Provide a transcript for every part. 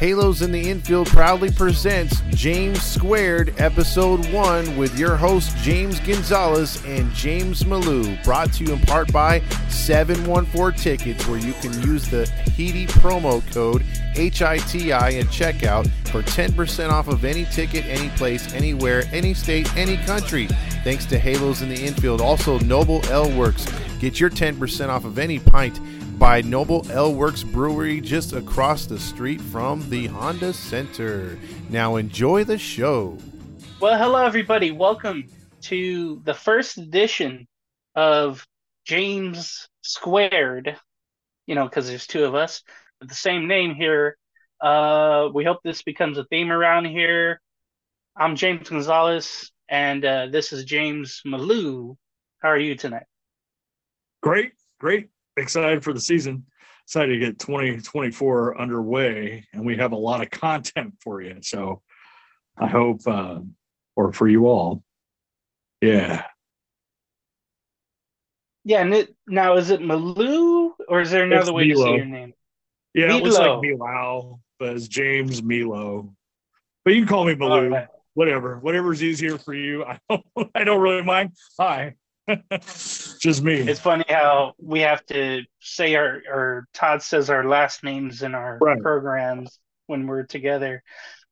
Halos in the Infield proudly presents James Squared Episode 1 with your host James Gonzalez and James Malou. Brought to you in part by 714 Tickets, where you can use the HITI promo code HITI at checkout for 10% off of any ticket, any place, anywhere, any state, any country. Thanks to Halos in the Infield. Also, Noble Ale Works. Get your 10% off of any pint by Noble Ale Works Brewery just across the street from the Honda Center. Now enjoy the show. Well, hello everybody. Welcome to the first edition of James Squared. You know, because there's two of us with the same name here. Uh, we hope this becomes a theme around here. I'm James Gonzalez, and uh, this is James Malou. How are you tonight? Great, great excited for the season. Excited to get 2024 underway, and we have a lot of content for you. So I hope, uh, or for you all, yeah. Yeah, and it, now is it Malou or is there another It's way to Milo. say your name? Yeah, it looks like Milau, but it's James Milo. But you can call me Malou. Right. Whatever, whatever's easier for you. I don't, I don't really mind. Hi, just me. It's funny how we have to say our, or Todd says our last names in our Right. programs when we're together,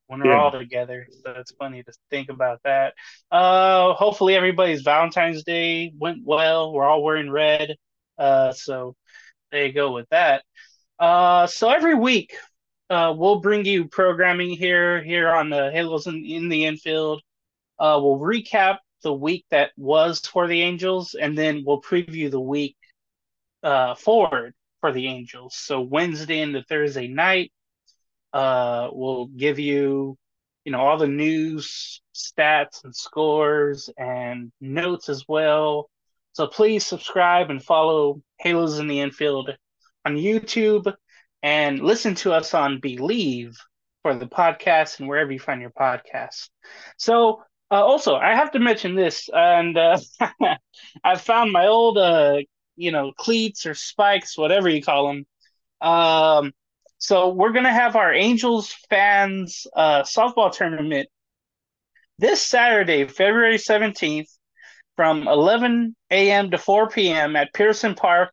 when we're Yeah. all together. So it's funny to think about that. Uh, hopefully everybody's Valentine's Day went well. We're all wearing red. Uh, so there you go with that. Uh, so every week, uh, we'll bring you programming here, here on the Halos in, in the infield. Uh, we'll recap the week that was for the Angels, and then we'll preview the week uh, forward for the Angels. So Wednesday into Thursday night, uh, we'll give you, you know, all the news, stats, and scores, and notes as well. So please subscribe and follow Halos in the Infield on YouTube, and listen to us on Believe for the podcast and wherever you find your podcast. So uh, also, I have to mention this, and uh, I found my old, uh, you know, cleats or spikes, whatever you call them. Um, so we're gonna have our Angels fans uh, softball tournament this Saturday, February seventeenth, from 11 a.m. to 4 p.m. at Pearson Park.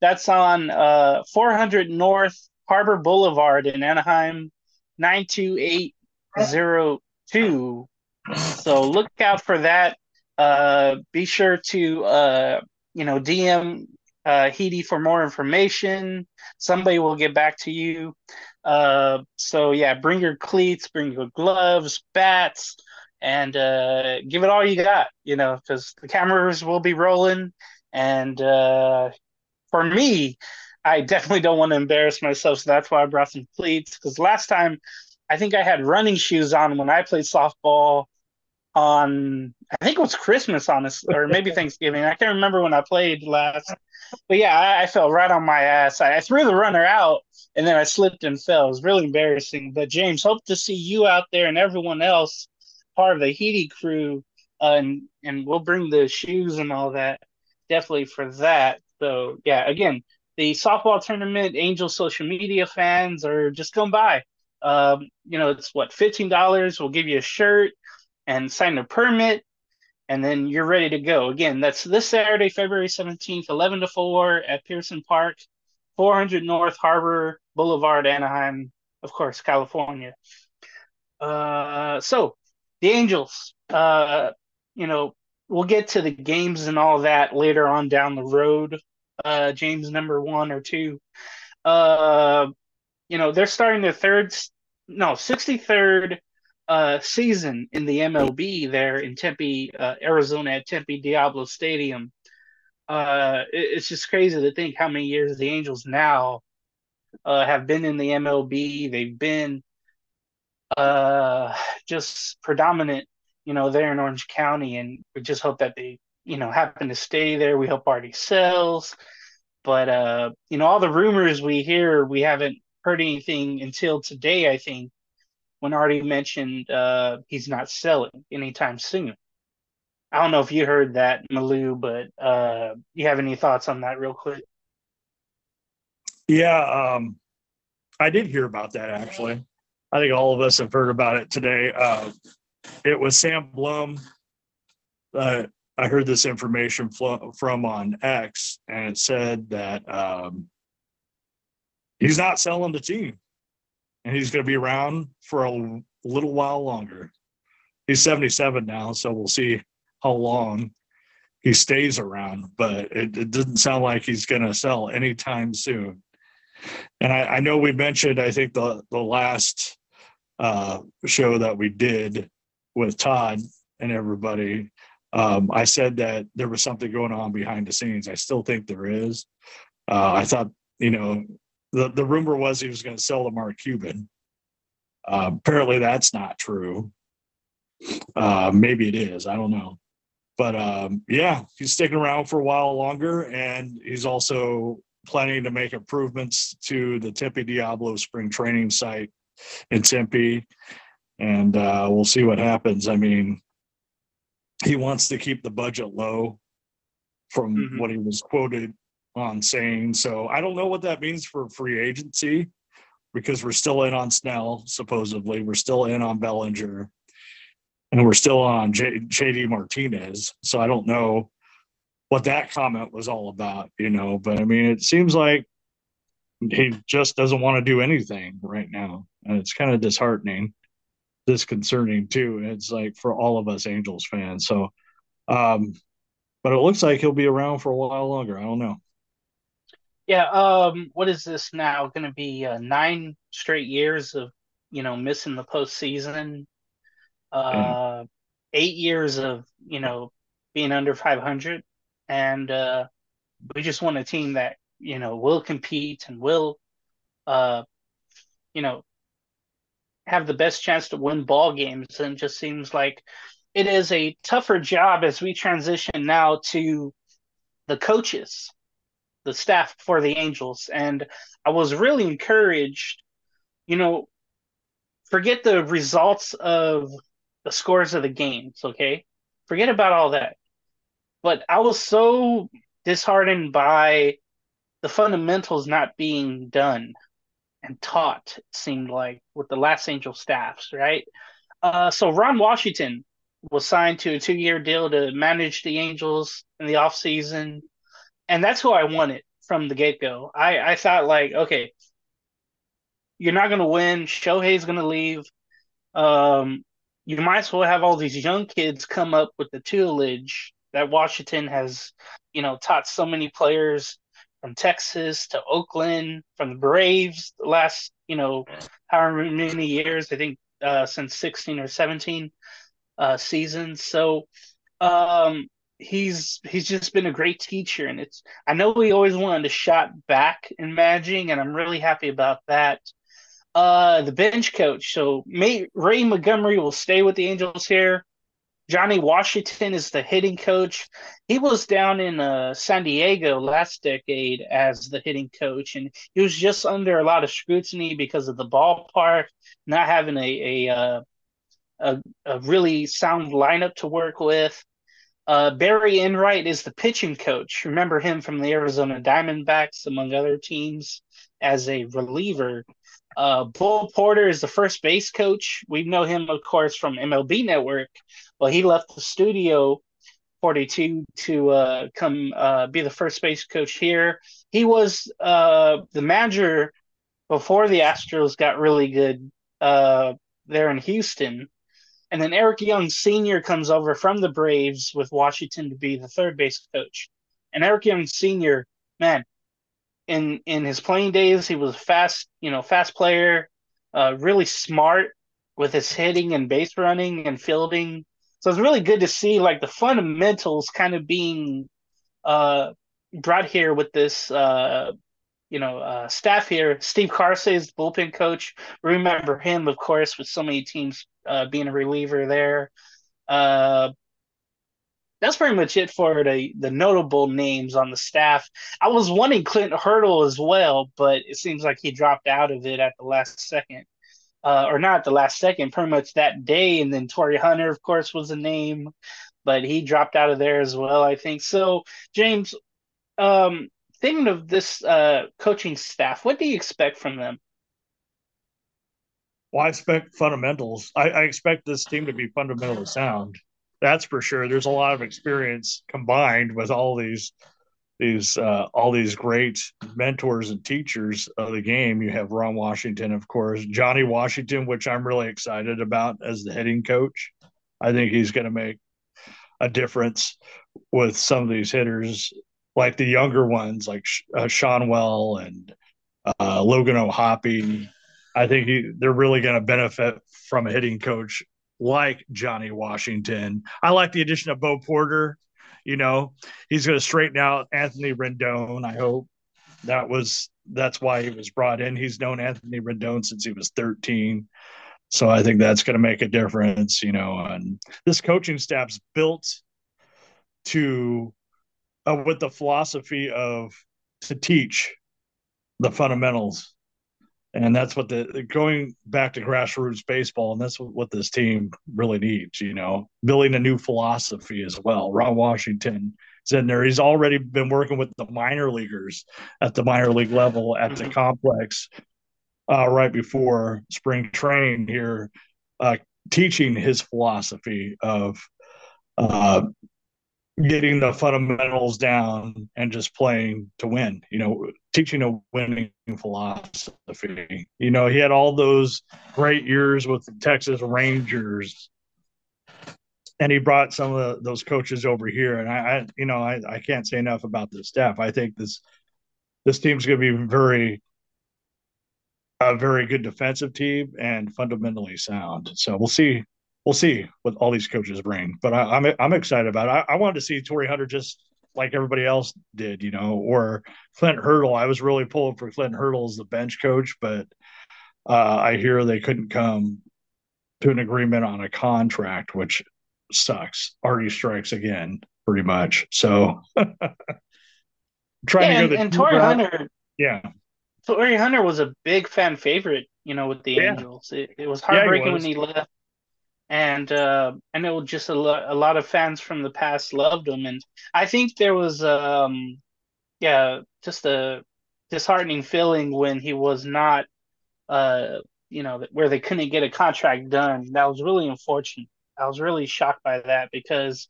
That's on uh, 400 North Harbor Boulevard in Anaheim, 92802. So look out for that. Uh, be sure to uh, you know DM uh, for more information. Somebody will get back to you. Uh, so yeah, bring your cleats, bring your gloves, bats, and uh, give it all you got. You know, because the cameras will be rolling, and uh, for me, I definitely don't want to embarrass myself, so that's why I brought some cleats. Because last time, I think I had running shoes on when I played softball on I think it was Christmas, honestly, or maybe Thanksgiving. I can't remember when I played last. But yeah, I, I fell right on my ass. I, I threw the runner out and then I slipped and fell. It was really embarrassing. But James, hope to see you out there and everyone else part of the Heedy crew. Uh, and and we'll bring the shoes and all that definitely for that. So yeah, again, the softball tournament, Angel social media fans are just come by. Um, you know, it's what fifteen dollars. We'll give you a shirt and sign a permit, and then you're ready to go. Again, that's this Saturday, February 17th, 11 to 4 at Pearson Park, 400 North Harbor Boulevard, Anaheim, of course, California. Uh, so the Angels, uh, you know, we'll get to the games and all that later on down the road. Uh, James number one or two. Uh, you know, they're starting their third, no, 63rd uh, season in the MLB there in Tempe, uh, Arizona at Tempe Diablo Stadium. Uh, it- it's just crazy to think how many years the Angels now uh, have been in the MLB. They've been uh, just predominant, you know, there in Orange County, and we just hope that they, you know, happen to stay there. We hope Artie sells, but uh, you know, all the rumors we hear, we haven't heard anything until today. I think when Artie mentioned uh, he's not selling anytime soon. I don't know if you heard that, Malou, but uh, you have any thoughts on that, real quick? Yeah, um, I did hear about that actually. I think all of us have heard about it today. Uh, it was Sam Blum. Uh, I heard this information flo- from on X, and it said that um, he's not selling the team, and he's going to be around for a little while longer. He's 77 now, so we'll see how long he stays around. But it, it doesn't sound like he's going to sell anytime soon. And I, I know we mentioned, I think the the last uh, show that we did with Todd and everybody, um, I said that there was something going on behind the scenes. I still think there is. Uh, I thought, you know, the, the rumor was he was going to sell to Mark Cuban. Uh, apparently, that's not true. Uh, maybe it is. I don't know. But um, yeah, he's sticking around for a while longer, and he's also planning to make improvements to the Tempe Diablo spring training site in Tempe, and uh, we'll see what happens. I mean, he wants to keep the budget low from mm-hmm. what he was quoted on saying. So I don't know what that means for free agency because we're still in on Snell, supposedly. We're still in on Bellinger and we're still on J- JD Martinez. So I don't know what that comment was all about, you know, but I mean, it seems like he just doesn't want to do anything right now. And it's kind of disheartening, disconcerting too. It's like for all of us Angels fans. So, um, but it looks like he'll be around for a while longer. I don't know. Yeah. Um, what is this now? Going to be uh, nine straight years of, you know, missing the postseason. Uh, yeah. eight years of, you know, being under 500 and uh, we just want a team that you know will compete and will, uh, you know, have the best chance to win ball games. And just seems like it is a tougher job as we transition now to the coaches, the staff for the Angels. And I was really encouraged, you know, forget the results of the scores of the games, okay? Forget about all that. But I was so disheartened by the fundamentals not being done and taught, it seemed like, with the last Angel staffs, right? Uh, so Ron Washington was signed to a two year deal to manage the Angels in the offseason. And that's who I wanted from the get go. I, I thought, like, okay, you're not going to win. Shohei's going to leave. Um, you might as well have all these young kids come up with the tutelage that Washington has, you know, taught so many players from Texas to Oakland, from the Braves, the last, you know, however many years, I think uh, since 16 or 17 uh, seasons. So um, he's he's just been a great teacher, and it's I know we always wanted a shot back in managing, and I'm really happy about that. Uh, the bench coach, so May, Ray Montgomery will stay with the Angels here. Johnny Washington is the hitting coach. He was down in uh, San Diego last decade as the hitting coach, and he was just under a lot of scrutiny because of the ballpark not having a a uh, a, a, really sound lineup to work with. Uh, Barry Enright is the pitching coach. Remember him from the Arizona Diamondbacks, among other teams, as a reliever. Uh, Bo Porter is the first base coach. We know him, of course, from MLB Network. Well, he left the studio 42 to uh, come uh, be the first base coach here. He was uh, the manager before the Astros got really good uh, there in Houston. And then Eric Young Sr. comes over from the Braves with Washington to be the third base coach. And Eric Young Sr., man, in in his playing days, he was a fast, you know, fast player, uh, really smart with his hitting and base running and fielding. So it's really good to see like the fundamentals kind of being uh, brought here with this, uh, you know, uh, staff here. Steve Karsay is the bullpen coach. Remember him, of course, with so many teams uh, being a reliever there. Uh, that's pretty much it for the the notable names on the staff. I was wanting Clint Hurdle as well, but it seems like he dropped out of it at the last second, uh, or not the last second, pretty much that day. And then Torii Hunter, of course, was a name, but he dropped out of there as well. I think so. James, um, thinking of this uh, coaching staff, what do you expect from them? Well, I expect fundamentals. I, I expect this team to be fundamentally sound. That's for sure. There's a lot of experience combined with all these these uh, all these great mentors and teachers of the game. You have Ron Washington, of course, Johnny Washington, which I'm really excited about as the hitting coach. I think he's going to make a difference with some of these hitters, like the younger ones, like uh, Well and uh, Logan O'Hoppe. I think he, they're really going to benefit from a hitting coach like Johnny Washington. I like the addition of Bo Porter. You know, he's going to straighten out Anthony Rendon. I hope that was that's why he was brought in. He's known Anthony Rendon since he was 13. So I think that's going to make a difference, you know. And this coaching staff's built to uh, with the philosophy of to teach the fundamentals and that's what the going back to grassroots baseball and that's what, this team really needs you know building a new philosophy as well ron washington is in there he's already been working with the minor leaguers at the minor league level at the mm-hmm. complex uh, right before spring training here uh, teaching his philosophy of uh, getting the fundamentals down and just playing to win, you know, teaching a winning philosophy. You know, he had all those great years with the Texas Rangers and he brought some of the, those coaches over here. And I, I you know, I, I can't say enough about this staff. I think this, this team's going to be very, a very good defensive team and fundamentally sound. So we'll see we'll see what all these coaches bring. But I, am I'm, I'm excited about it. I, I, wanted to see Torii Hunter just like everybody else did, you know, or Clint Hurdle. I was really pulling for Clint Hurdle as the bench coach, but uh, I hear they couldn't come to an agreement on a contract, which sucks. Artie strikes again, pretty much. So trying yeah, to go and, and Torii Hunter. Yeah. Torii Hunter was a big fan favorite, you know, with the yeah. Angels. It, it was heartbreaking yeah, was. when he left and uh, I know just a, lo- a lot of fans from the past loved him, and I think there was, um, yeah, just a disheartening feeling when he was not, uh, you know, where they couldn't get a contract done. That was really unfortunate. I was really shocked by that because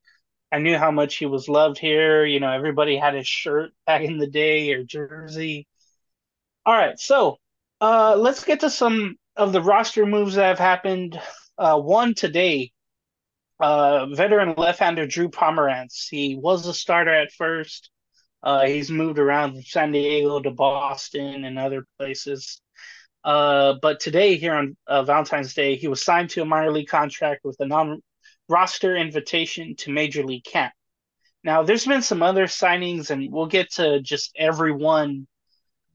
I knew how much he was loved here. You know, everybody had his shirt back in the day or jersey. All right, so uh, let's get to some of the roster moves that have happened uh, one today, uh, veteran left-hander Drew Pomeranz. He was a starter at first. Uh, he's moved around from San Diego to Boston and other places. Uh, but today, here on uh, Valentine's Day, he was signed to a minor league contract with a non-roster invitation to Major League Camp. Now, there's been some other signings, and we'll get to just everyone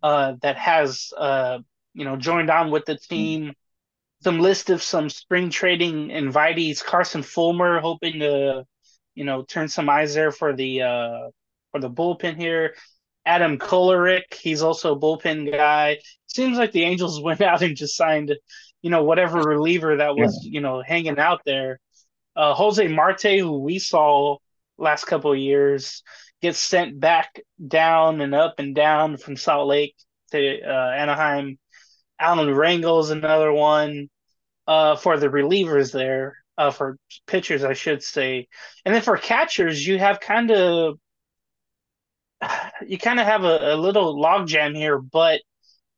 uh, that has, uh, you know, joined on with the team some list of some spring trading invitees. Carson Fulmer hoping to, you know, turn some eyes there for the uh for the bullpen here. Adam Kolarek, he's also a bullpen guy. Seems like the Angels went out and just signed, you know, whatever reliever that was, yeah. you know, hanging out there. Uh, Jose Marte, who we saw last couple of years, gets sent back down and up and down from Salt Lake to uh, Anaheim. Alan Rangel is another one uh, for the relievers there, uh, for pitchers, I should say. And then for catchers, you have kind of you kind of have a, a little logjam here, but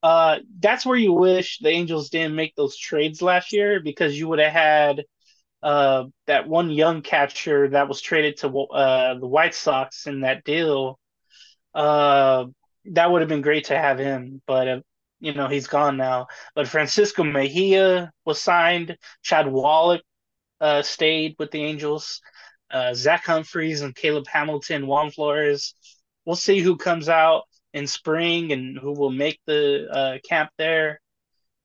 uh, that's where you wish the Angels didn't make those trades last year because you would have had uh, that one young catcher that was traded to uh, the White Sox in that deal. Uh, that would have been great to have him, but uh, you know he's gone now. But Francisco Mejia was signed. Chad Wallach uh, stayed with the Angels. Uh, Zach Humphreys and Caleb Hamilton, Juan Flores. We'll see who comes out in spring and who will make the uh, camp there.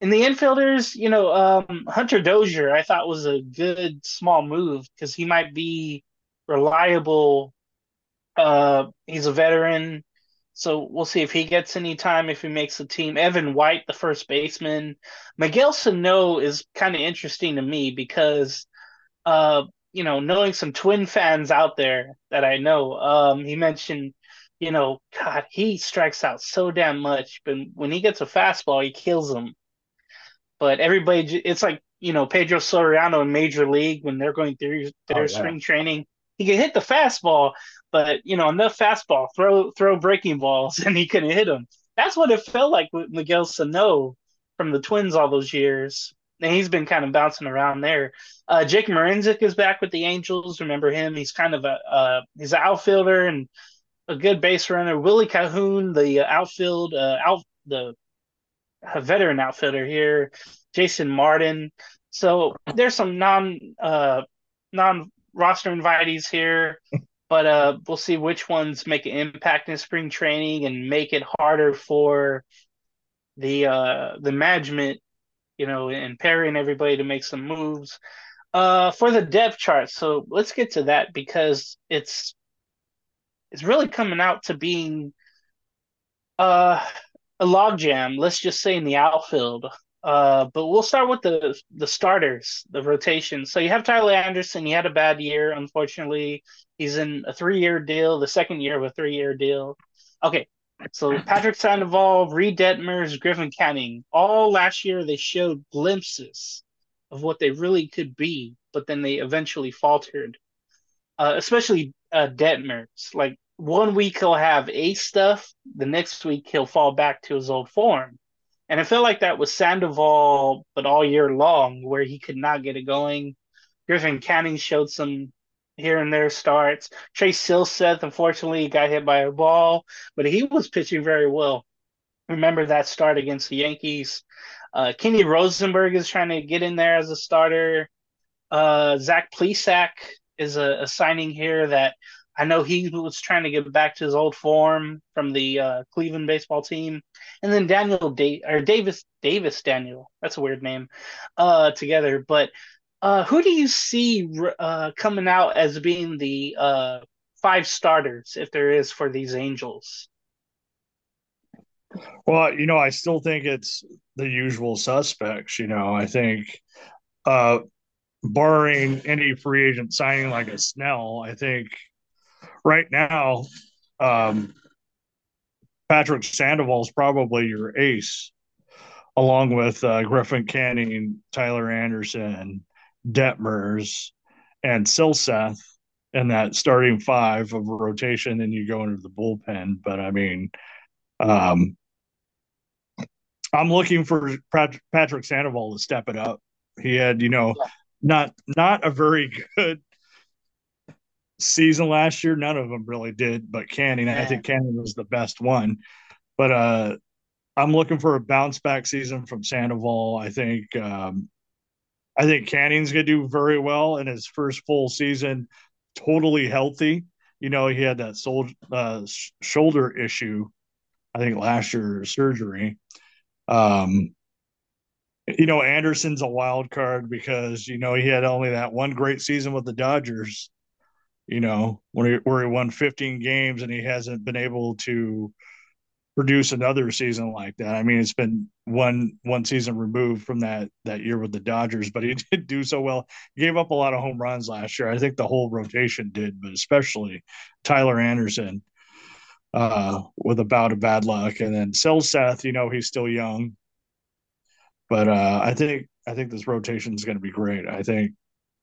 In the infielders, you know, um, Hunter Dozier, I thought was a good small move because he might be reliable. Uh, he's a veteran. So we'll see if he gets any time, if he makes the team. Evan White, the first baseman. Miguel Sano is kind of interesting to me because, uh, you know, knowing some twin fans out there that I know, um, he mentioned, you know, God, he strikes out so damn much, but when he gets a fastball, he kills them. but everybody, it's like you know Pedro Soriano in Major League when they're going through their oh, yeah. spring training. He can hit the fastball, but you know enough fastball, throw throw breaking balls, and he couldn't hit them. That's what it felt like with Miguel Sano from the Twins all those years. And he's been kind of bouncing around there. Uh, Jake Marisnick is back with the Angels. Remember him? He's kind of a uh, he's an outfielder and a good base runner. Willie Calhoun, the outfield uh, out the veteran outfielder here. Jason Martin. So there's some non uh, non roster invitees here, but uh, we'll see which ones make an impact in spring training and make it harder for the uh, the management, you know, and Perry and everybody to make some moves. Uh, for the depth chart, so let's get to that because it's it's really coming out to being uh, a logjam. Let's just say in the outfield. Uh, but we'll start with the the starters, the rotation. So you have Tyler Anderson. He had a bad year, unfortunately. He's in a three year deal, the second year of a three year deal. Okay, so Patrick Sandoval, Reid Detmers, Griffin Canning. All last year they showed glimpses of what they really could be, but then they eventually faltered. Uh, especially uh, Detmers. Like one week he'll have A stuff, the next week he'll fall back to his old form. And I felt like that was Sandoval, but all year long, where he could not get it going. Griffin Canning showed some here and there starts. Trey Silseth, unfortunately, got hit by a ball, but he was pitching very well. Remember that start against the Yankees. Uh, Kenny Rosenberg is trying to get in there as a starter. Uh, Zach Plesac is a, a signing here that I know he was trying to get back to his old form from the uh, Cleveland baseball team, and then Daniel da- or Davis Davis Daniel that's a weird name uh, together. But uh, who do you see uh, coming out as being the uh, five starters if there is for these Angels? Well, you know, I still think it's the usual suspects. You know, I think uh, barring any free agent signing like a Snell, I think right now, um, Patrick Sandoval is probably your ace, along with uh, Griffin Canning, Tyler Anderson, Detmers, and Silseth in that starting five of a rotation, and you go into the bullpen. But I mean, um, I'm looking for Patrick Sandoval to step it up. He had, you know, not not a very good season last year. None of them really did, but Canning, yeah. I think Canning was the best one. But uh, I'm looking for a bounce back season from Sandoval. I think um, I think Canning's going to do very well in his first full season, totally healthy. You know, he had that soul, uh, shoulder issue, I think last year surgery. Um, you know, Anderson's a wild card because you know he had only that one great season with the Dodgers, you know, where he, where he won 15 games and he hasn't been able to produce another season like that. I mean, it's been one one season removed from that that year with the Dodgers, but he did do so well. He gave up a lot of home runs last year. I think the whole rotation did, but especially Tyler Anderson uh, with a bout of bad luck, and then Silseth. You know, he's still young, but uh, I think I think this rotation is going to be great. I think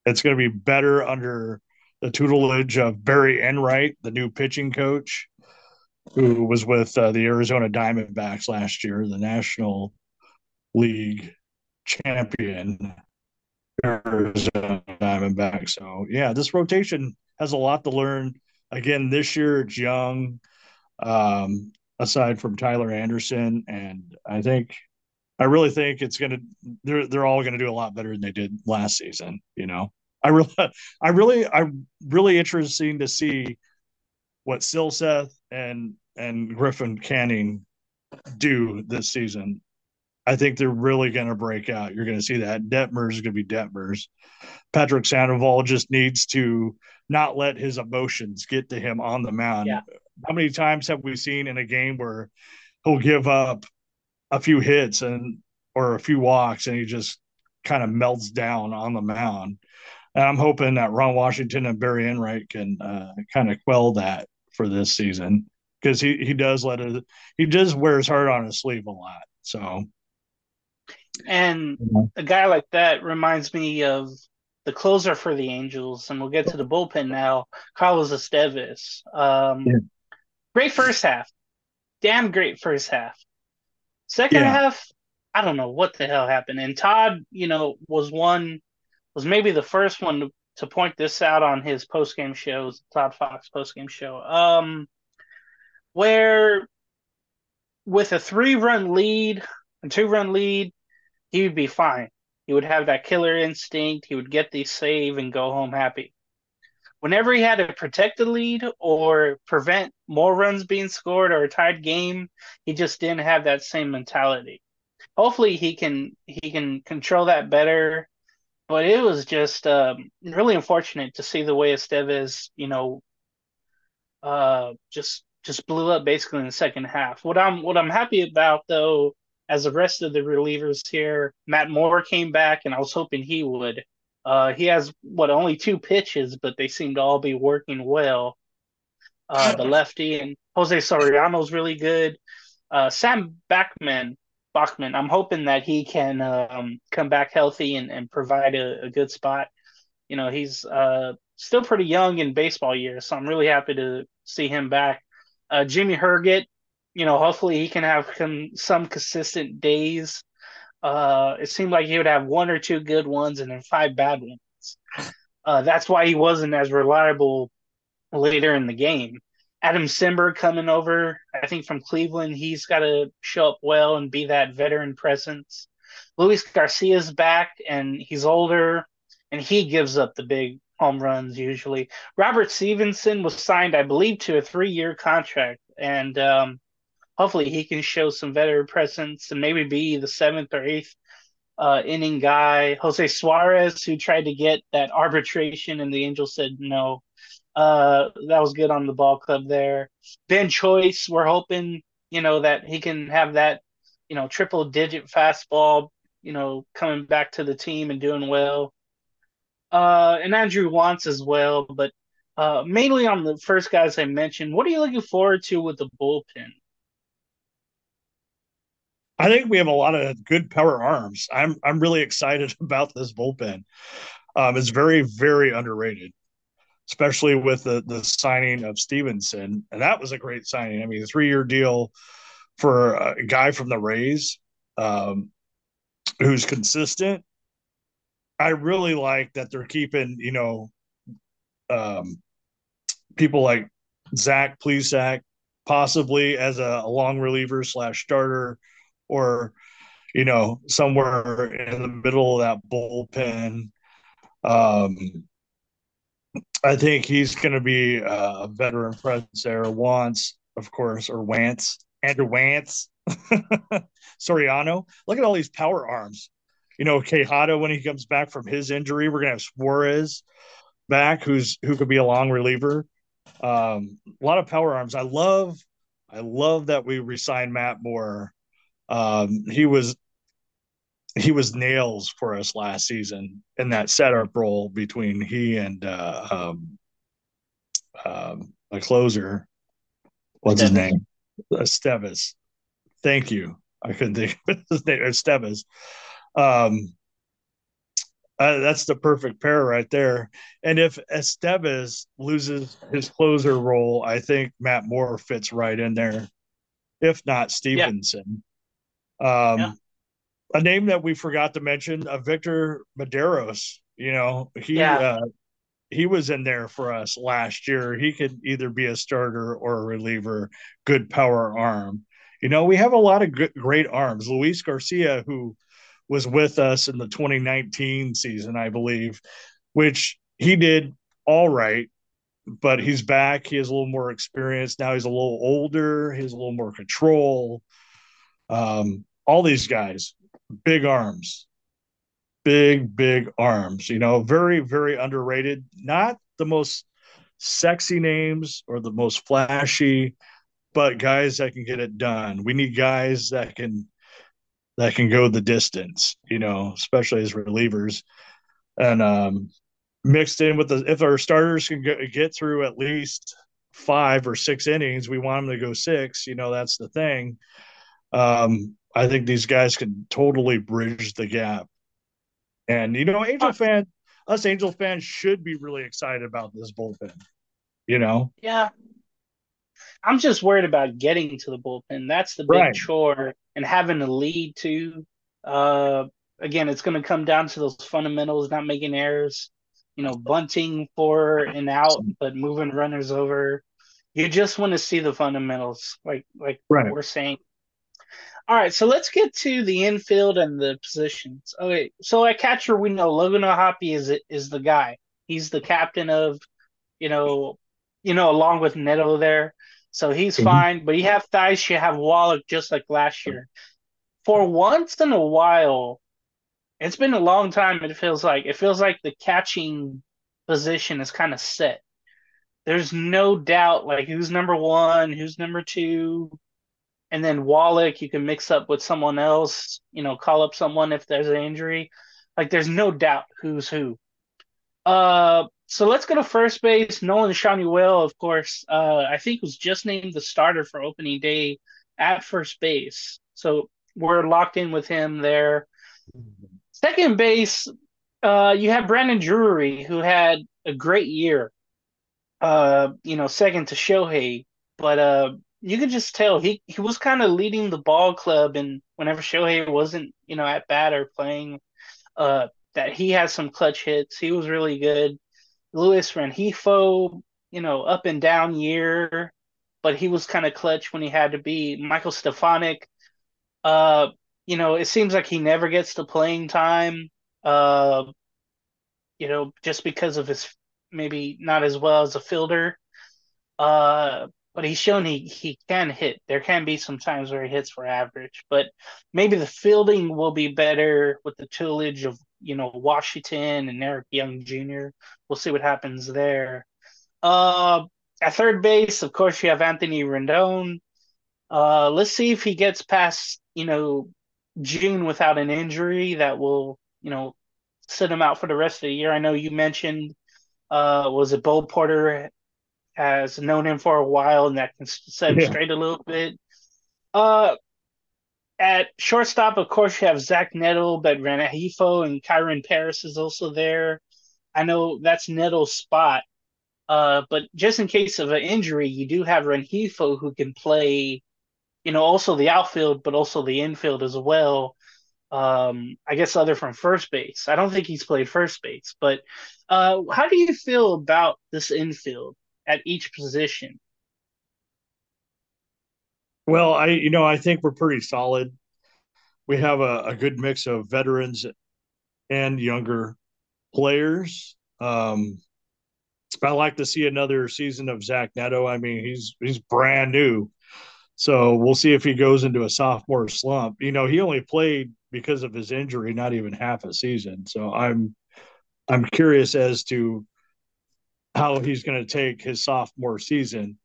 it's going to be better under the tutelage of Barry Enright, the new pitching coach, who was with uh, the Arizona Diamondbacks last year, the National League champion Arizona Diamondbacks. So yeah, this rotation has a lot to learn. Again, this year it's young, um, aside from Tyler Anderson, and I think I really think it's gonna they're they're all gonna do a lot better than they did last season. You know. I really, I really, I'm really interesting to see what Silseth and and Griffin Canning do this season. I think they're really going to break out. You're going to see that Detmers is going to be Detmers. Patrick Sandoval just needs to not let his emotions get to him on the mound. Yeah. How many times have we seen in a game where he'll give up a few hits and or a few walks and he just kind of melts down on the mound? And I'm hoping that Ron Washington and Barry Enright can uh, kind of quell that for this season because he, he does let it he does wear his heart on his sleeve a lot. So And a guy like that reminds me of the closer for the Angels, and we'll get to the bullpen now. Carlos Estevez. Um, yeah. Great first half, damn great first half. Second yeah. half, I don't know what the hell happened. And Todd, you know, was one was maybe the first one to, point this out on his post game shows, Todd Fox post game show. Um, where with a three run lead, a two run lead, he would be fine. He would have that killer instinct. He would get the save and go home happy. Whenever he had to protect the lead or prevent more runs being scored or a tied game, he just didn't have that same mentality. Hopefully, he can he can control that better. But it was just um, really unfortunate to see the way Estevez, you know, uh, just just blew up basically in the second half. What I'm what I'm happy about though as the rest of the relievers here. Matt Moore came back, and I was hoping he would. Uh, he has what only two pitches, but they seem to all be working well. Uh, the lefty and Jose Soriano's really good. Uh, Sam Bachman, Bachman, I'm hoping that he can um, come back healthy and, and provide a, a, good spot. You know, he's uh, still pretty young in baseball years, so I'm really happy to see him back. Uh, Jimmy Herget, you know, hopefully he can have some, some consistent days. Uh, it seemed like he would have one or two good ones and then five bad ones. Uh, that's why he wasn't as reliable later in the game. Adam Cimber coming over, I think from Cleveland, he's got to show up well and be that veteran presence. Luis Garcia's back and he's older and he gives up the big home runs usually. Robert Stephenson was signed, I believe, to a three year contract. And um, hopefully he can show some veteran presence and maybe be the seventh or eighth uh, inning guy. Jose Suarez, who tried to get that arbitration, and the Angels said no. Uh, that was good on the ball club there. Ben Joyce, we're hoping you know that he can have that you know triple digit fastball. You know, coming back to the team and doing well. Uh, and Andrew Wantz as well, but uh, mainly on the first guys I mentioned. What are you looking forward to with the bullpen? I think we have a lot of good power arms. I'm I'm really excited about this bullpen. Um, it's very very underrated, especially with the the signing of Stephenson. and that was a great signing. I mean, a three year deal for a guy from the Rays um, who's consistent. I really like that they're keeping you know um, people like Zach Plesac possibly as a, a long reliever slash starter or you know somewhere in the middle of that bullpen. Um, I think he's going to be a veteran presence there. Wantz, of course, or Wance, Andrew Wance, Soriano. Look at all these power arms. You know, Quijada when he comes back from his injury, we're going to have Suarez back, who's who could be a long reliever. Um, a lot of power arms. I love, I love that we resigned Matt Moore um, he was he was nails for us last season in that setup role between he and uh, um, um, a closer. What's his name? Estevez. Thank you. I couldn't think of his name. Estevez. Um, uh, that's the perfect pair right there. And if Estevez loses his closer role, I think Matt Moore fits right in there. If not Stephenson. Um, yeah. A name that we forgot to mention, uh, Victor Mederos. You know, he yeah. uh, he was in there for us last year. He could either be a starter or a reliever. Good power arm. You know, we have a lot of good, great arms. Luis Garcia, who was with us in the 2019 season, I believe, which he did all right, but he's back. He has a little more experience now. He's a little older. He has a little more control. Um, all these guys, big arms, big, big arms, you know, very, very underrated. Not the most sexy names or the most flashy, but guys that can get it done. We need guys that can that can go the distance, you know, especially as relievers. And um mixed in with the if our starters can get, get through at least five or six innings, we want them to go six, you know, that's the thing. Um I think these guys can totally bridge the gap. And you know, Angel fan, us Angel fans should be really excited about this bullpen. You know? Yeah. I'm just worried about getting to the bullpen. That's the big right. chore and having to lead to. Uh, again, it's going to come down to those fundamentals, not making errors, you know, bunting for and out, but moving runners over. You just want to see the fundamentals, like like right. we're saying. All right, so let's get to the infield and the positions. Okay, so at catcher, we know Logan O'Hoppe is is the guy. He's the captain of, you know, you know, along with Neto there. So he's mm-hmm. fine, but you have Thaiss, you have Wallach just like last year. For once in a while, it's been a long time. It feels like it feels like the catching position is kind of set. There's no doubt like who's number one, who's number two, and then Wallach you can mix up with someone else. You know, call up someone if there's an injury. Like there's no doubt who's who. Uh, so let's go to first base. Nolan Schanuel, of course, uh, I think was just named the starter for opening day at first base. So we're locked in with him there. Second base, uh, you have Brandon Drury, who had a great year. Uh, you know, second to Shohei, but uh, you could just tell he he was kind of leading the ball club, and whenever Shohei wasn't, you know, at bat or playing, uh, that he had some clutch hits. He was really good. Luis Rengifo, you know, up and down year, but he was kind of clutch when he had to be. Michael Stefanic, uh, you know, it seems like he never gets the playing time. Uh, you know, just because of his maybe not as well as a fielder. Uh, but he's shown he he can hit. There can be some times where he hits for average, but maybe the fielding will be better with the tutelage of you know Washington and Eric Young Jr. We'll see what happens there. Uh, at third base, of course, you have Anthony Rendon. Uh, let's see if he gets past you know June without an injury that will you know sit him out for the rest of the year. I know you mentioned uh, was it Bo Porter has known him for a while and that can set him yeah. straight a little bit. Uh, at shortstop, of course, you have Zach Neto, but Rengifo and Kyren Paris is also there. I know that's Neto's spot. Uh, but just in case of an injury, you do have Rengifo who can play, you know, also the outfield, but also the infield as well. Um, I guess other from first base. I don't think he's played first base, but uh, how do you feel about this infield at each position? Well, I you know I think we're pretty solid. We have a, a good mix of veterans and younger players. Um, I like to see another season of Zach Neto. I mean, he's he's brand new, so we'll see if he goes into a sophomore slump. You know, he only played because of his injury, not even half a season. So I'm I'm curious as to how he's going to take his sophomore season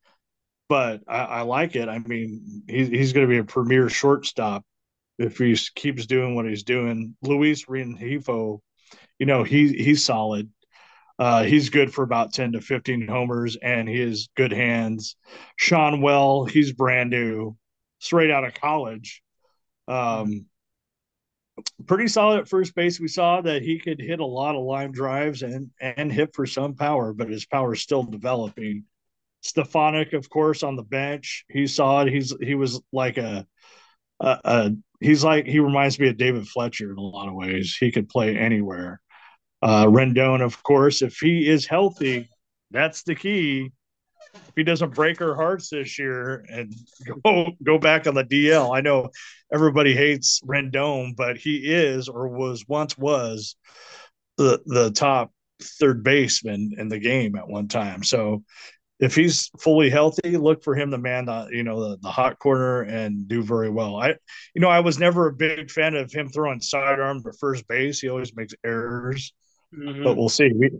but I, I like it. I mean, he's he's going to be a premier shortstop if he keeps doing what he's doing. Luis Rengifo, you know, he he's solid. Uh, he's good for about 10 to 15 homers and he has good hands. Schanuel, he's brand new, straight out of college. Um, pretty solid at first base. We saw that he could hit a lot of line drives and and hit for some power, but his power is still developing. Stefanic, of course, on the bench. He saw it. He's he was like a, a, a he's like he reminds me of David Fletcher in a lot of ways. He could play anywhere. Uh, Rendon, of course, if he is healthy, that's the key. If he doesn't break our hearts this year and go go back on the DL, I know everybody hates Rendon, but he is or was once was the the top third baseman in the game at one time. So if he's fully healthy, look for him to man the you know the, the hot corner and do very well. I you know I was never a big fan of him throwing sidearm to first base. He always makes errors, mm-hmm. but we'll see. We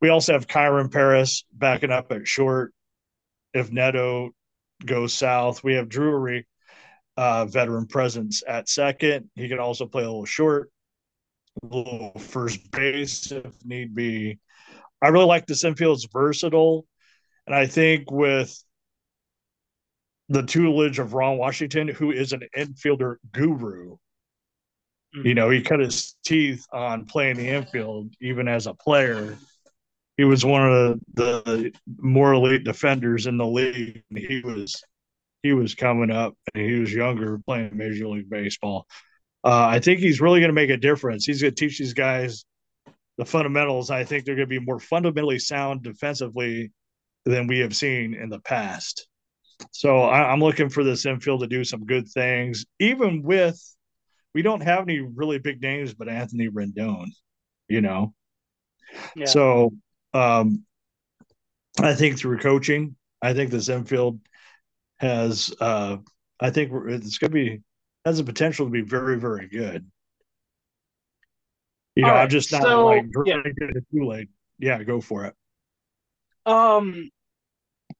we also have Kyren Paris backing up at short. If Neto goes south, we have Drury, uh, veteran presence at second. He can also play a little short, a little first base if need be. I really like this infield. It's versatile and I think with the tutelage of Ron Washington, who is an infielder guru. Mm-hmm. You know, he cut his teeth on playing the infield, even as a player. He was one of the, more elite defenders in the league. He was he was coming up and he was younger playing Major League Baseball. Uh, I think he's really going to make a difference. He's going to teach these guys the fundamentals. I think they're going to be more fundamentally sound defensively than we have seen in the past. So I, am looking for this infield to do some good things, even with we don't have any really big names, but Anthony Rendon, you know. Yeah. So um, I think through coaching, I think this infield has uh, I think it's going to be has the potential to be very very good. You know, right, I'm just not so, like yeah. too late. Yeah, go for it. Um,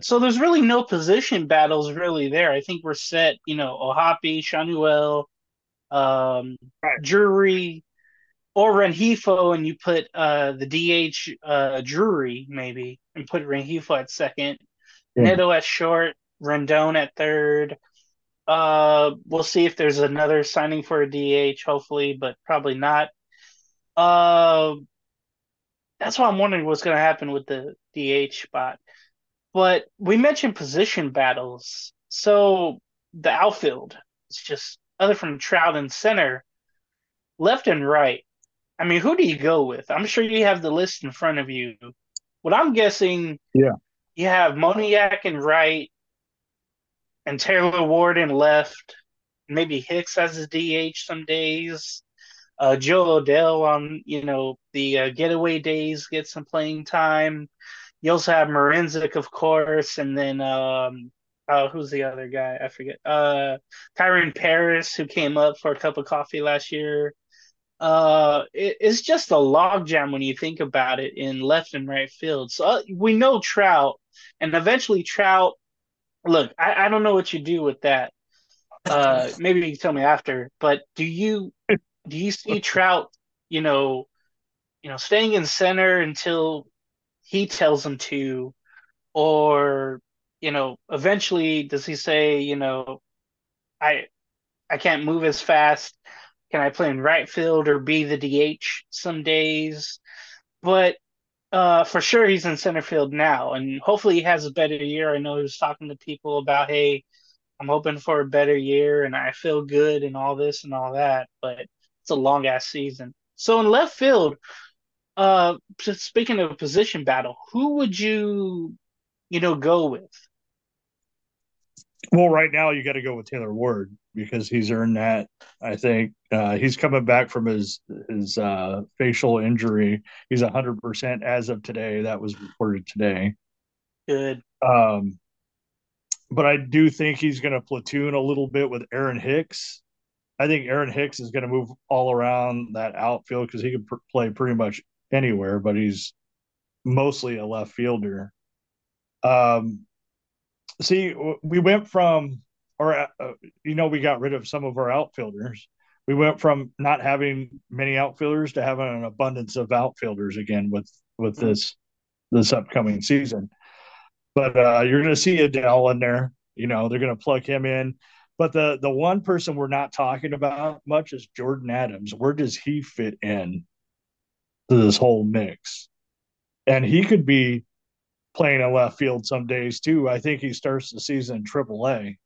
so there's really no position battles really there. I think we're set. You know, O'Hoppe, Schanuel, um, right. Drury, or Rengifo, and you put uh the DH uh Drury maybe, and put Rengifo at second, yeah. Neto at short, Rendon at third. Uh, we'll see if there's another signing for a DH, hopefully, but probably not. Uh, that's why I'm wondering what's going to happen with the DH spot. But we mentioned position battles. So the outfield is just other from Trout and center, left and right. I mean, who do you go with? I'm sure you have the list in front of you. What I'm guessing, yeah, you have Moniak and right, and Taylor Ward in left. Maybe Hicks as a DH some days. Uh, Jo Adell on you know the uh, getaway days get some playing time. You also have Marisnick, of course, and then um, uh, who's the other guy? I forget. Uh, Kyren Paris, who came up for a cup of coffee last year. Uh, it, it's just a logjam when you think about it in left and right field. So uh, we know Trout, and eventually Trout. Look, I, I don't know what you do with that. Uh, maybe you can tell me after. But do you do you see Trout? You know, you know, staying in center until he tells him to, or you know, eventually does he say, you know, I I can't move as fast. Can I play in right field or be the DH some days? But uh, for sure he's in center field now, and hopefully he has a better year. I know he was talking to people about, hey, I'm hoping for a better year, and I feel good, and all this and all that. But it's a long ass season. So in left field, uh, speaking of position battle, who would you, you know, go with? Well, right now you got to go with Taylor Ward because he's earned that. I think uh, he's coming back from his his uh, facial injury. He's hundred percent as of today. That was reported today. Good. Um, but I do think he's going to platoon a little bit with Aaron Hicks. I think Aaron Hicks is going to move all around that outfield because he can pr- play pretty much anywhere, but he's mostly a left fielder. Um, see, we went from, or uh, you know, we got rid of some of our outfielders. We went from not having many outfielders to having an abundance of outfielders again with with mm-hmm. this this upcoming season. But uh, you're going to see Adell in there. You know, they're going to plug him in. But the the one person we're not talking about much is Jordyn Adams. Where does he fit in to this whole mix. And he could be playing in left field some days too. I think he starts the season in AAA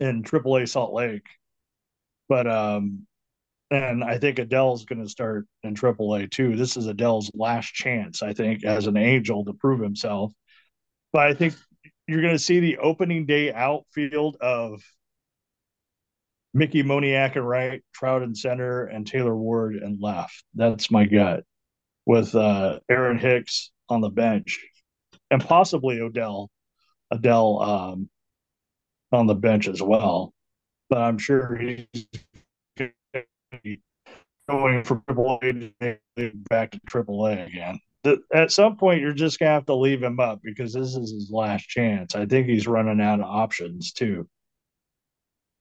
in AAA Salt Lake. But um and I think Adell's going to start in AAA too. This is Adell's last chance, I think, as an angel to prove himself. But I think you're going to see the opening day outfield of Mickey Moniak and right, Trout and center, and Taylor Ward and left. That's my gut. With uh, Aaron Hicks on the bench, and possibly Odell, Adell um, on the bench as well. But I'm sure he's going from Triple A back to Triple A again. At some point, you're just gonna have to leave him up because this is his last chance. I think he's running out of options too.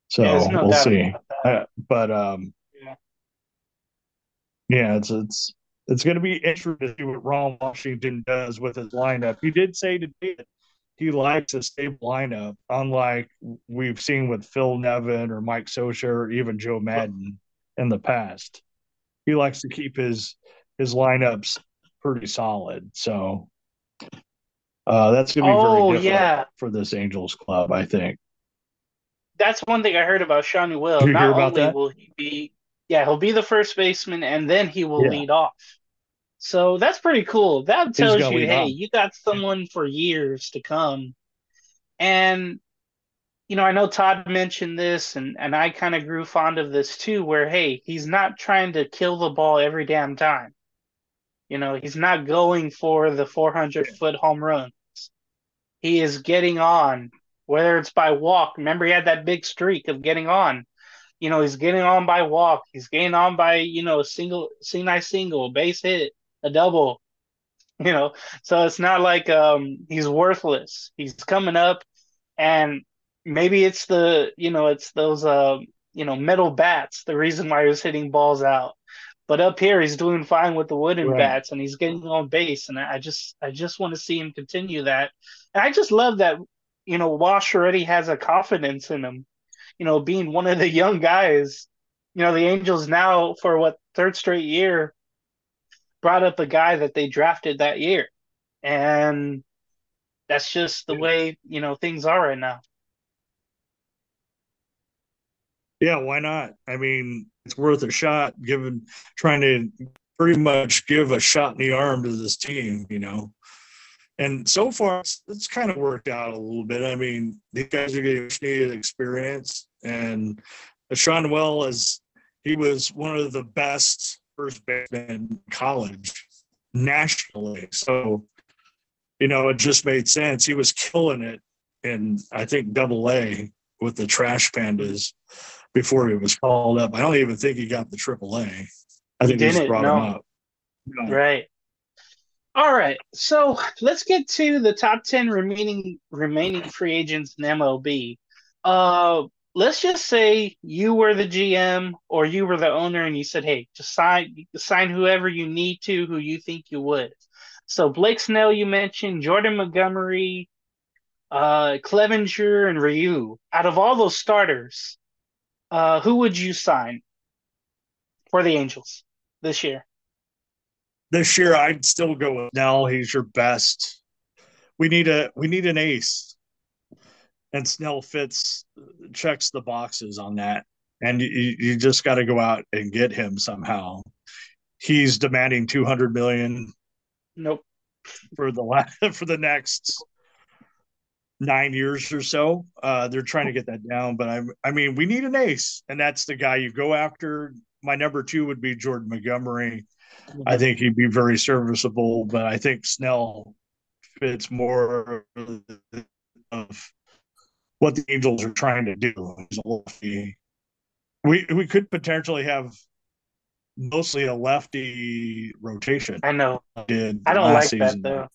So yeah, we'll see. Uh, but um, yeah, yeah, it's it's it's going to be interesting to see what Ron Washington does with his lineup. He did say today that he likes a stable lineup, unlike we've seen with Phil Nevin or Mike Scioscia or even Joe Maddon in the past. He likes to keep his his lineups pretty solid. So uh, that's gonna be Oh very different yeah, for this Angels club, I think. that's one thing I heard about Schanuel. Did you hear Not about only that? will he be, yeah, he'll be the first baseman, and then he will Yeah. lead off. So that's pretty cool. That tells you, hey, you got someone for years to come. And you know, I know Todd mentioned this, and and I kind of grew fond of this too, where hey, he's not trying to kill the ball every damn time. You know, he's not going for the 400 foot home runs. He is getting on, whether it's by walk. Remember, he had that big streak of getting on. You know, he's getting on by walk. He's getting on by, you know, a single, single, single, base hit, a double. You know, so it's not like um he's worthless. He's coming up, and maybe it's the, you know, it's those uh, you know, metal bats. The reason why he was hitting balls out. But up here, he's doing fine with the wooden Right. bats, and he's getting on base. And I just, I just want to see him continue that. And I just love that, you know, Wash already has a confidence in him. You know, being one of the young guys. You know, the Angels now for what third straight year brought up a guy that they drafted that year, and that's just the way you know things are right now. Yeah, why not? I mean, it's worth a shot given trying to pretty much give a shot in the arm to this team, you know. And so far, it's, it's kind of worked out a little bit. I mean, these guys are getting needed experience, and Schanuel is he was one of the best first basemen in college nationally. So, you know, it just made sense. He was killing it in I think Double A with the Trash Pandas before he was called up. I don't even think he got the Triple A. I think he just brought no. him up. No. Right. All right. So let's get to the top ten remaining remaining free agents in MLB. Uh, let's just say you were the GM or you were the owner, and you said, "Hey, just sign sign whoever you need to, who you think you would." So Blake Snell, you mentioned Jordan Montgomery, uh, Clevinger, and Ryu. Out of all those starters, uh, who would you sign for the Angels this year? This year, I'd still go with Snell. He's your best. We need a we need an ace, and Snell fits checks the boxes on that. And you, you just got to go out and get him somehow. He's demanding two hundred million Nope. for the last, for the next nine years or so. Uh, they're trying to get that down, but I I mean we need an ace, and that's the guy you go after. My number two would be Jordan Montgomery. I think he'd be very serviceable, but I think Snell fits more of what the Angels are trying to do. He's a lefty. We we could potentially have mostly a lefty rotation. I know. Did I don't like that though.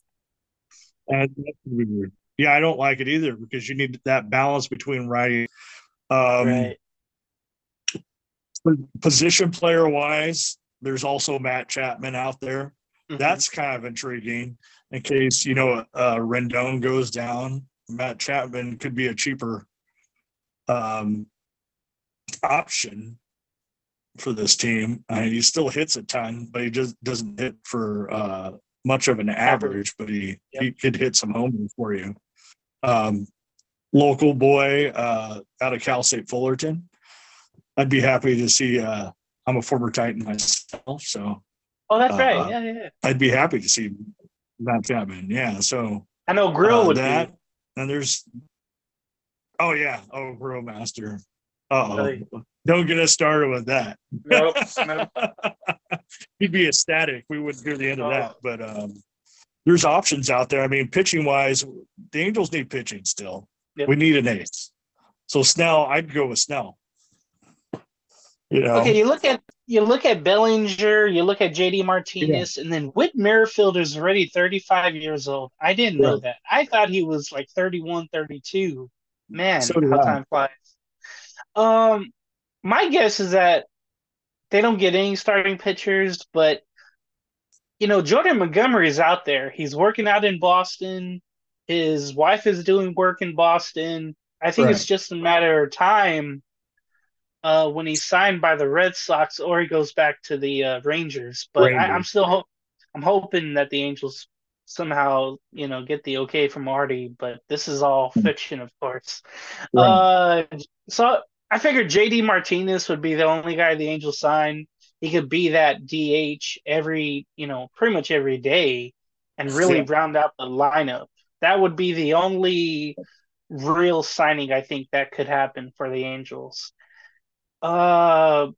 Yeah, I don't like it either because you need that balance between righty. Um, right. Position player wise, there's also Matt Chapman out there. Mhm. That's kind of intriguing in case, you know, uh, Rendon goes down. Matt Chapman could be a cheaper um, option for this team. I mean, he still hits a ton, but he just doesn't hit for uh, much of an average, but he, Yep. he could hit some homers for you. Um, local boy uh, out of Cal State Fullerton. I'd be happy to see. Uh, I'm a former Titan myself, so Oh, that's uh, right. Yeah, yeah. yeah. I'd be happy to see Matt Chapman. Yeah, so I know Grill uh, would that. be. And there's, oh yeah, oh Grill Master. Uh Really? oh, don't get us started with that. Nope. nope. He'd be ecstatic. We wouldn't hear the end of Oh. that, but um, there's options out there. I mean, pitching wise, the Angels need pitching still. Yep. We need an ace. So Snell, I'd go with Snell. You know, Okay, you look at you look at Bellinger, you look at JD Martinez, and then Whit Merrifield is already 35 years old. I didn't know that. I thought he was like 31, 32. Man, So how I. time flies. Um, my guess is that they don't get any starting pitchers, but you know, Jordan Montgomery is out there. He's working out in Boston. His wife is doing work in Boston. I think right. it's just a matter of time uh, when he's signed by the Red Sox or he goes back to the uh, Rangers. But Rangers. I, am still ho- I'm hoping that the Angels somehow you know get the okay from Artie. But this is all hmm. fiction, of course. Right. Uh, so I figured JD Martinez would be the only guy the Angels sign. He could be that DH every you know pretty much every day and really yeah. round out the lineup. That would be the only real signing I think that could happen for the Angels. Uh,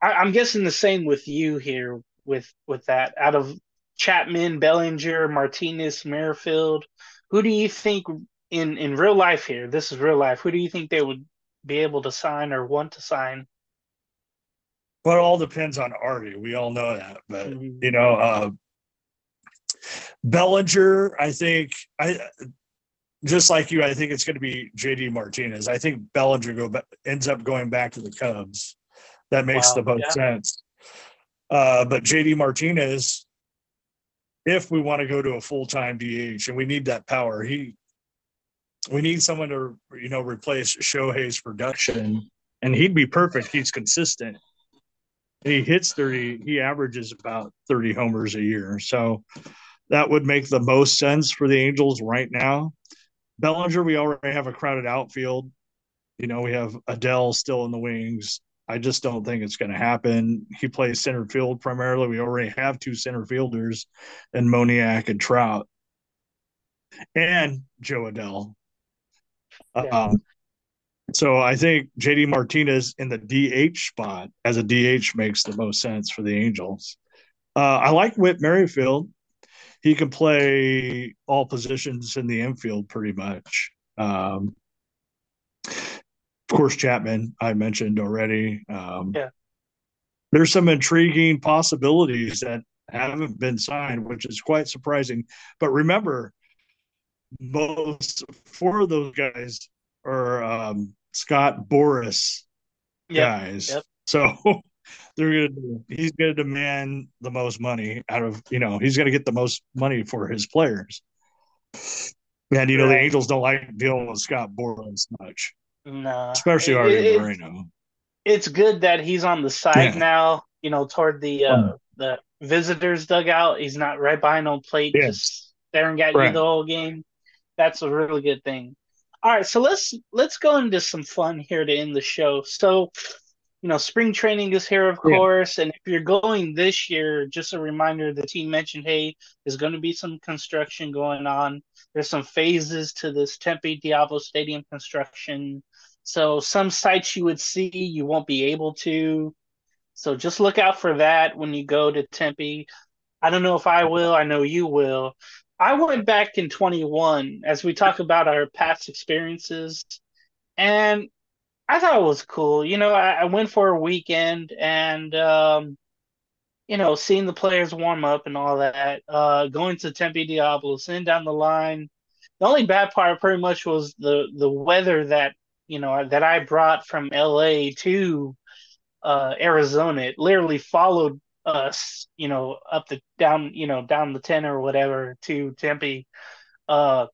I, am guessing the same with you here with with that. Out of Chapman, Bellinger, Martinez, Merrifield, who do you think in in real life here? This is real life. Who do you think they would be able to sign or want to sign? Well, it all depends on Artie. We all know that, but mm-hmm. you know, uh, Bellinger, I think I just like you, I think it's going to be JD Martinez. I think Bellinger go ends up going back to the Cubs. That makes wow, the most yeah. sense. Uh, but JD Martinez, if we want to go to a full time DH and we need that power, he we need someone to you know replace Shohei's production, and he'd be perfect. He's consistent. He hits thirty. He averages about thirty homers a year. So that would make the most sense for the Angels right now. Bellinger, we already have a crowded outfield. You know, we have Adell still in the wings. I just don't think it's going to happen. He plays center field primarily. We already have two center fielders and Moniak and Trout and Jo Adell. Yeah. Um, so I think JD Martinez in the DH spot as a DH makes the most sense for the Angels. Uh, I like Whit Merrifield he can play all positions in the infield pretty much. Um, of course, Chapman, I mentioned already. Um, yeah. There's some intriguing possibilities that haven't been signed, which is quite surprising. But remember, most four of those guys are um, Scott Boras yep. guys. Yep. So they're gonna he's gonna demand the most money out of you know he's gonna get the most money for his players. And you know the Angels don't like dealing with Scott Boras much. No, especially Artie Moreno. It's good that he's on the side yeah. now. You know, toward the uh, the visitors dugout. He's not right behind on plate, yes. just staring at right. you the whole game. That's a really good thing. All right, so let's let's go into some fun here to end the show. So you know, spring training is here, of yeah. course. And if you're going this year, just a reminder the team mentioned, hey, there's going to be some construction going on. There's some phases to this Tempe Diablo Stadium construction. So some sites you would see, you won't be able to. So just look out for that when you go to Tempe. I don't know if I will. I know you will. I went back in 21 as we talk about our past experiences. And I thought it was cool. You know, I, I went for a weekend and um, you know, seeing the players warm up and all that, uh, going to Tempe Diablo, sitting down the line. The only bad part pretty much was the the weather that you know that I brought from LA to uh, Arizona. It literally followed us, you know, up the down, you know, down the ten or whatever to Tempe, uh,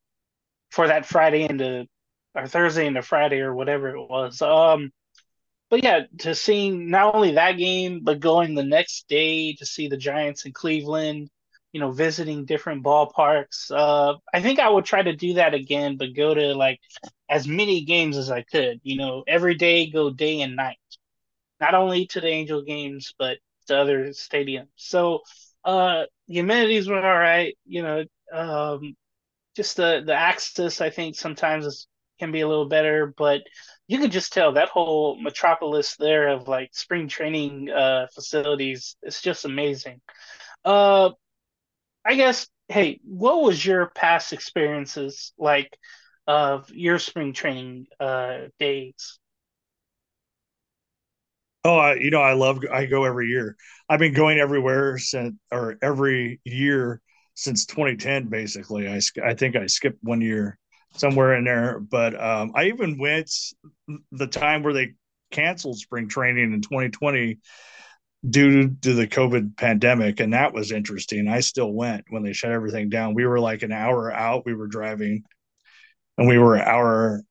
for that Friday into or Thursday into Friday or whatever it was. Um, but yeah, to seeing not only that game, but going the next day to see the Giants in Cleveland, you know, visiting different ballparks. Uh, I think I would try to do that again, but go to like as many games as I could. You know, every day go day and night, not only to the Angel games, but to other stadiums. So uh, the amenities were all right. You know, um, just the the access I think sometimes is can be a little better, but you can just tell that whole metropolis there of like spring training uh, facilities. It's just amazing. Uh, I guess. Hey, what was your past experiences like of your spring training uh, days? Oh, I, you know, I love. I go every year. I've been going everywhere since, or every year since 2010. Basically, I I think I skipped one year somewhere in there. But um, I even went the time where they canceled spring training in 2020. due to the COVID pandemic, and that was interesting. I still went when they shut everything down. We were like an hour out. We were driving, and we were an hour.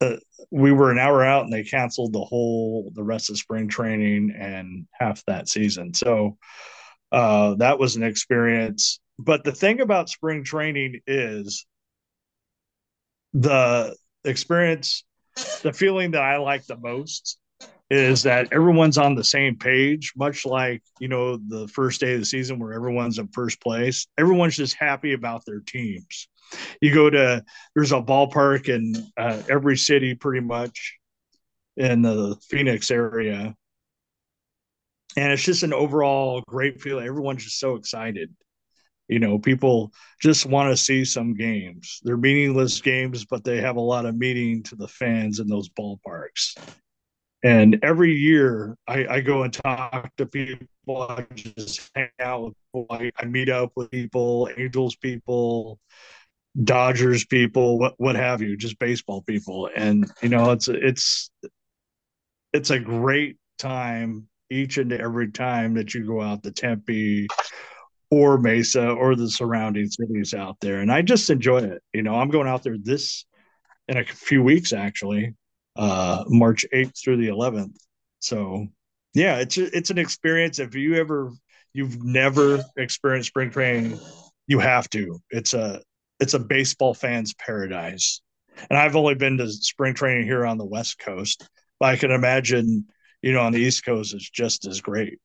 Uh, we were an hour out, and they canceled the whole the rest of spring training and half that season. So uh, that was an experience. But the thing about spring training is the experience, the feeling that I like the most is that everyone's on the same page, much like, you know, the first day of the season where everyone's in first place. Everyone's just happy about their teams. You go to, there's a ballpark in uh, every city pretty much in the Phoenix area. And it's just an overall great feeling. Everyone's just so excited. You know, people just want to see some games. They're meaningless games, but they have a lot of meaning to the fans in those ballparks. And every year I, I go and talk to people, I just hang out with people, I, I meet up with people, Angels people, Dodgers people, what what have you, just baseball people. And you know, it's it's it's a great time each and every time that you go out to Tempe or Mesa or the surrounding cities out there. And I just enjoy it. You know, I'm going out there this in a few weeks actually uh, March 8th through the 11th. So, yeah, it's it's an experience. If you ever you've never experienced spring training, you have to. It's a it's a baseball fan's paradise. And I've only been to spring training here on the West Coast, but I can imagine, you know, on the East Coast, it's just as great.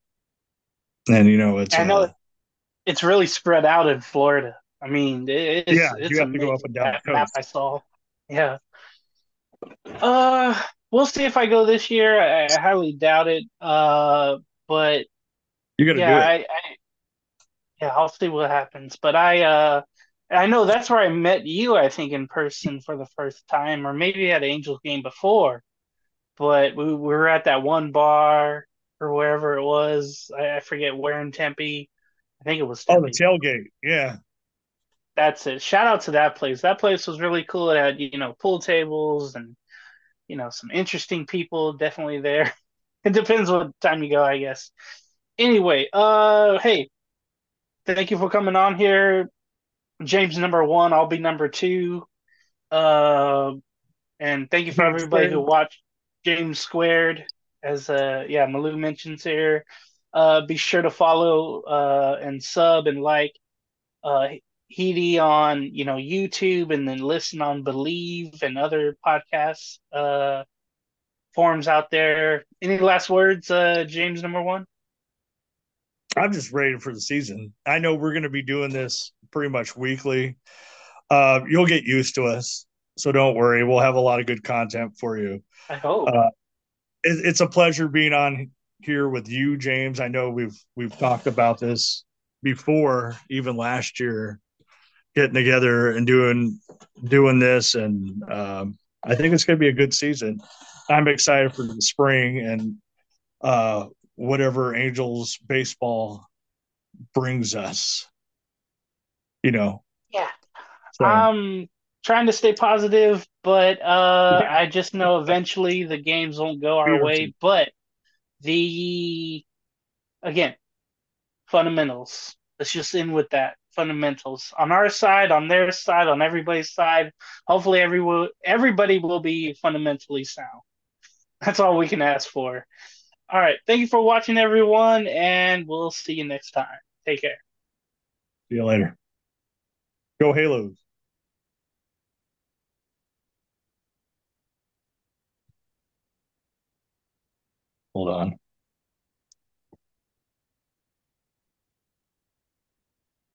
And you know, it's I know uh, it's really spread out in Florida. I mean, it's, yeah, it's you have to go up and down the coast. I saw. Yeah. Uh, we'll see if I go this year. I, I highly doubt it. Uh, but you got to yeah, do it. I, I, yeah, I'll see what happens. But I, uh, I know that's where I met you. I think in person for the first time, or maybe at Angels game before. But we, we were at that one bar or wherever it was. I, I forget where in Tempe. I think it was. Oh, the tailgate. Yeah that's it. Shout out to that place. That place was really cool. It had, you know, pool tables and, you know, some interesting people definitely there. It depends what time you go, I guess. Anyway, uh, hey, thank you for coming on here. James number one, I'll be number two. Uh, and thank you for James everybody squared. who watched James Squared, as uh, yeah, Malou mentions here. Uh, be sure to follow uh and sub and like uh on you know YouTube and then listen on Believe and other podcasts uh, forums out there. Any last words, uh, James? Number one. I'm just ready for the season. I know we're going to be doing this pretty much weekly. Uh, you'll get used to us, so don't worry. We'll have a lot of good content for you. I hope. Uh, it, it's a pleasure being on here with you, James. I know we've we've talked about this before, even last year getting together and doing doing this, and um, I think it's going to be a good season. I'm excited for the spring and uh, whatever Angels baseball brings us. You know. Yeah. So. Um trying to stay positive, but uh, yeah. I just know eventually the games won't go our way. But the again, fundamentals. Let's just end with that fundamentals on our side, on their side, on everybody's side. Hopefully, everyone, everybody will be fundamentally sound. That's all we can ask for. All right. Thank you for watching, everyone, and we'll see you next time. Take care. See you later. Go Halos. Hold on.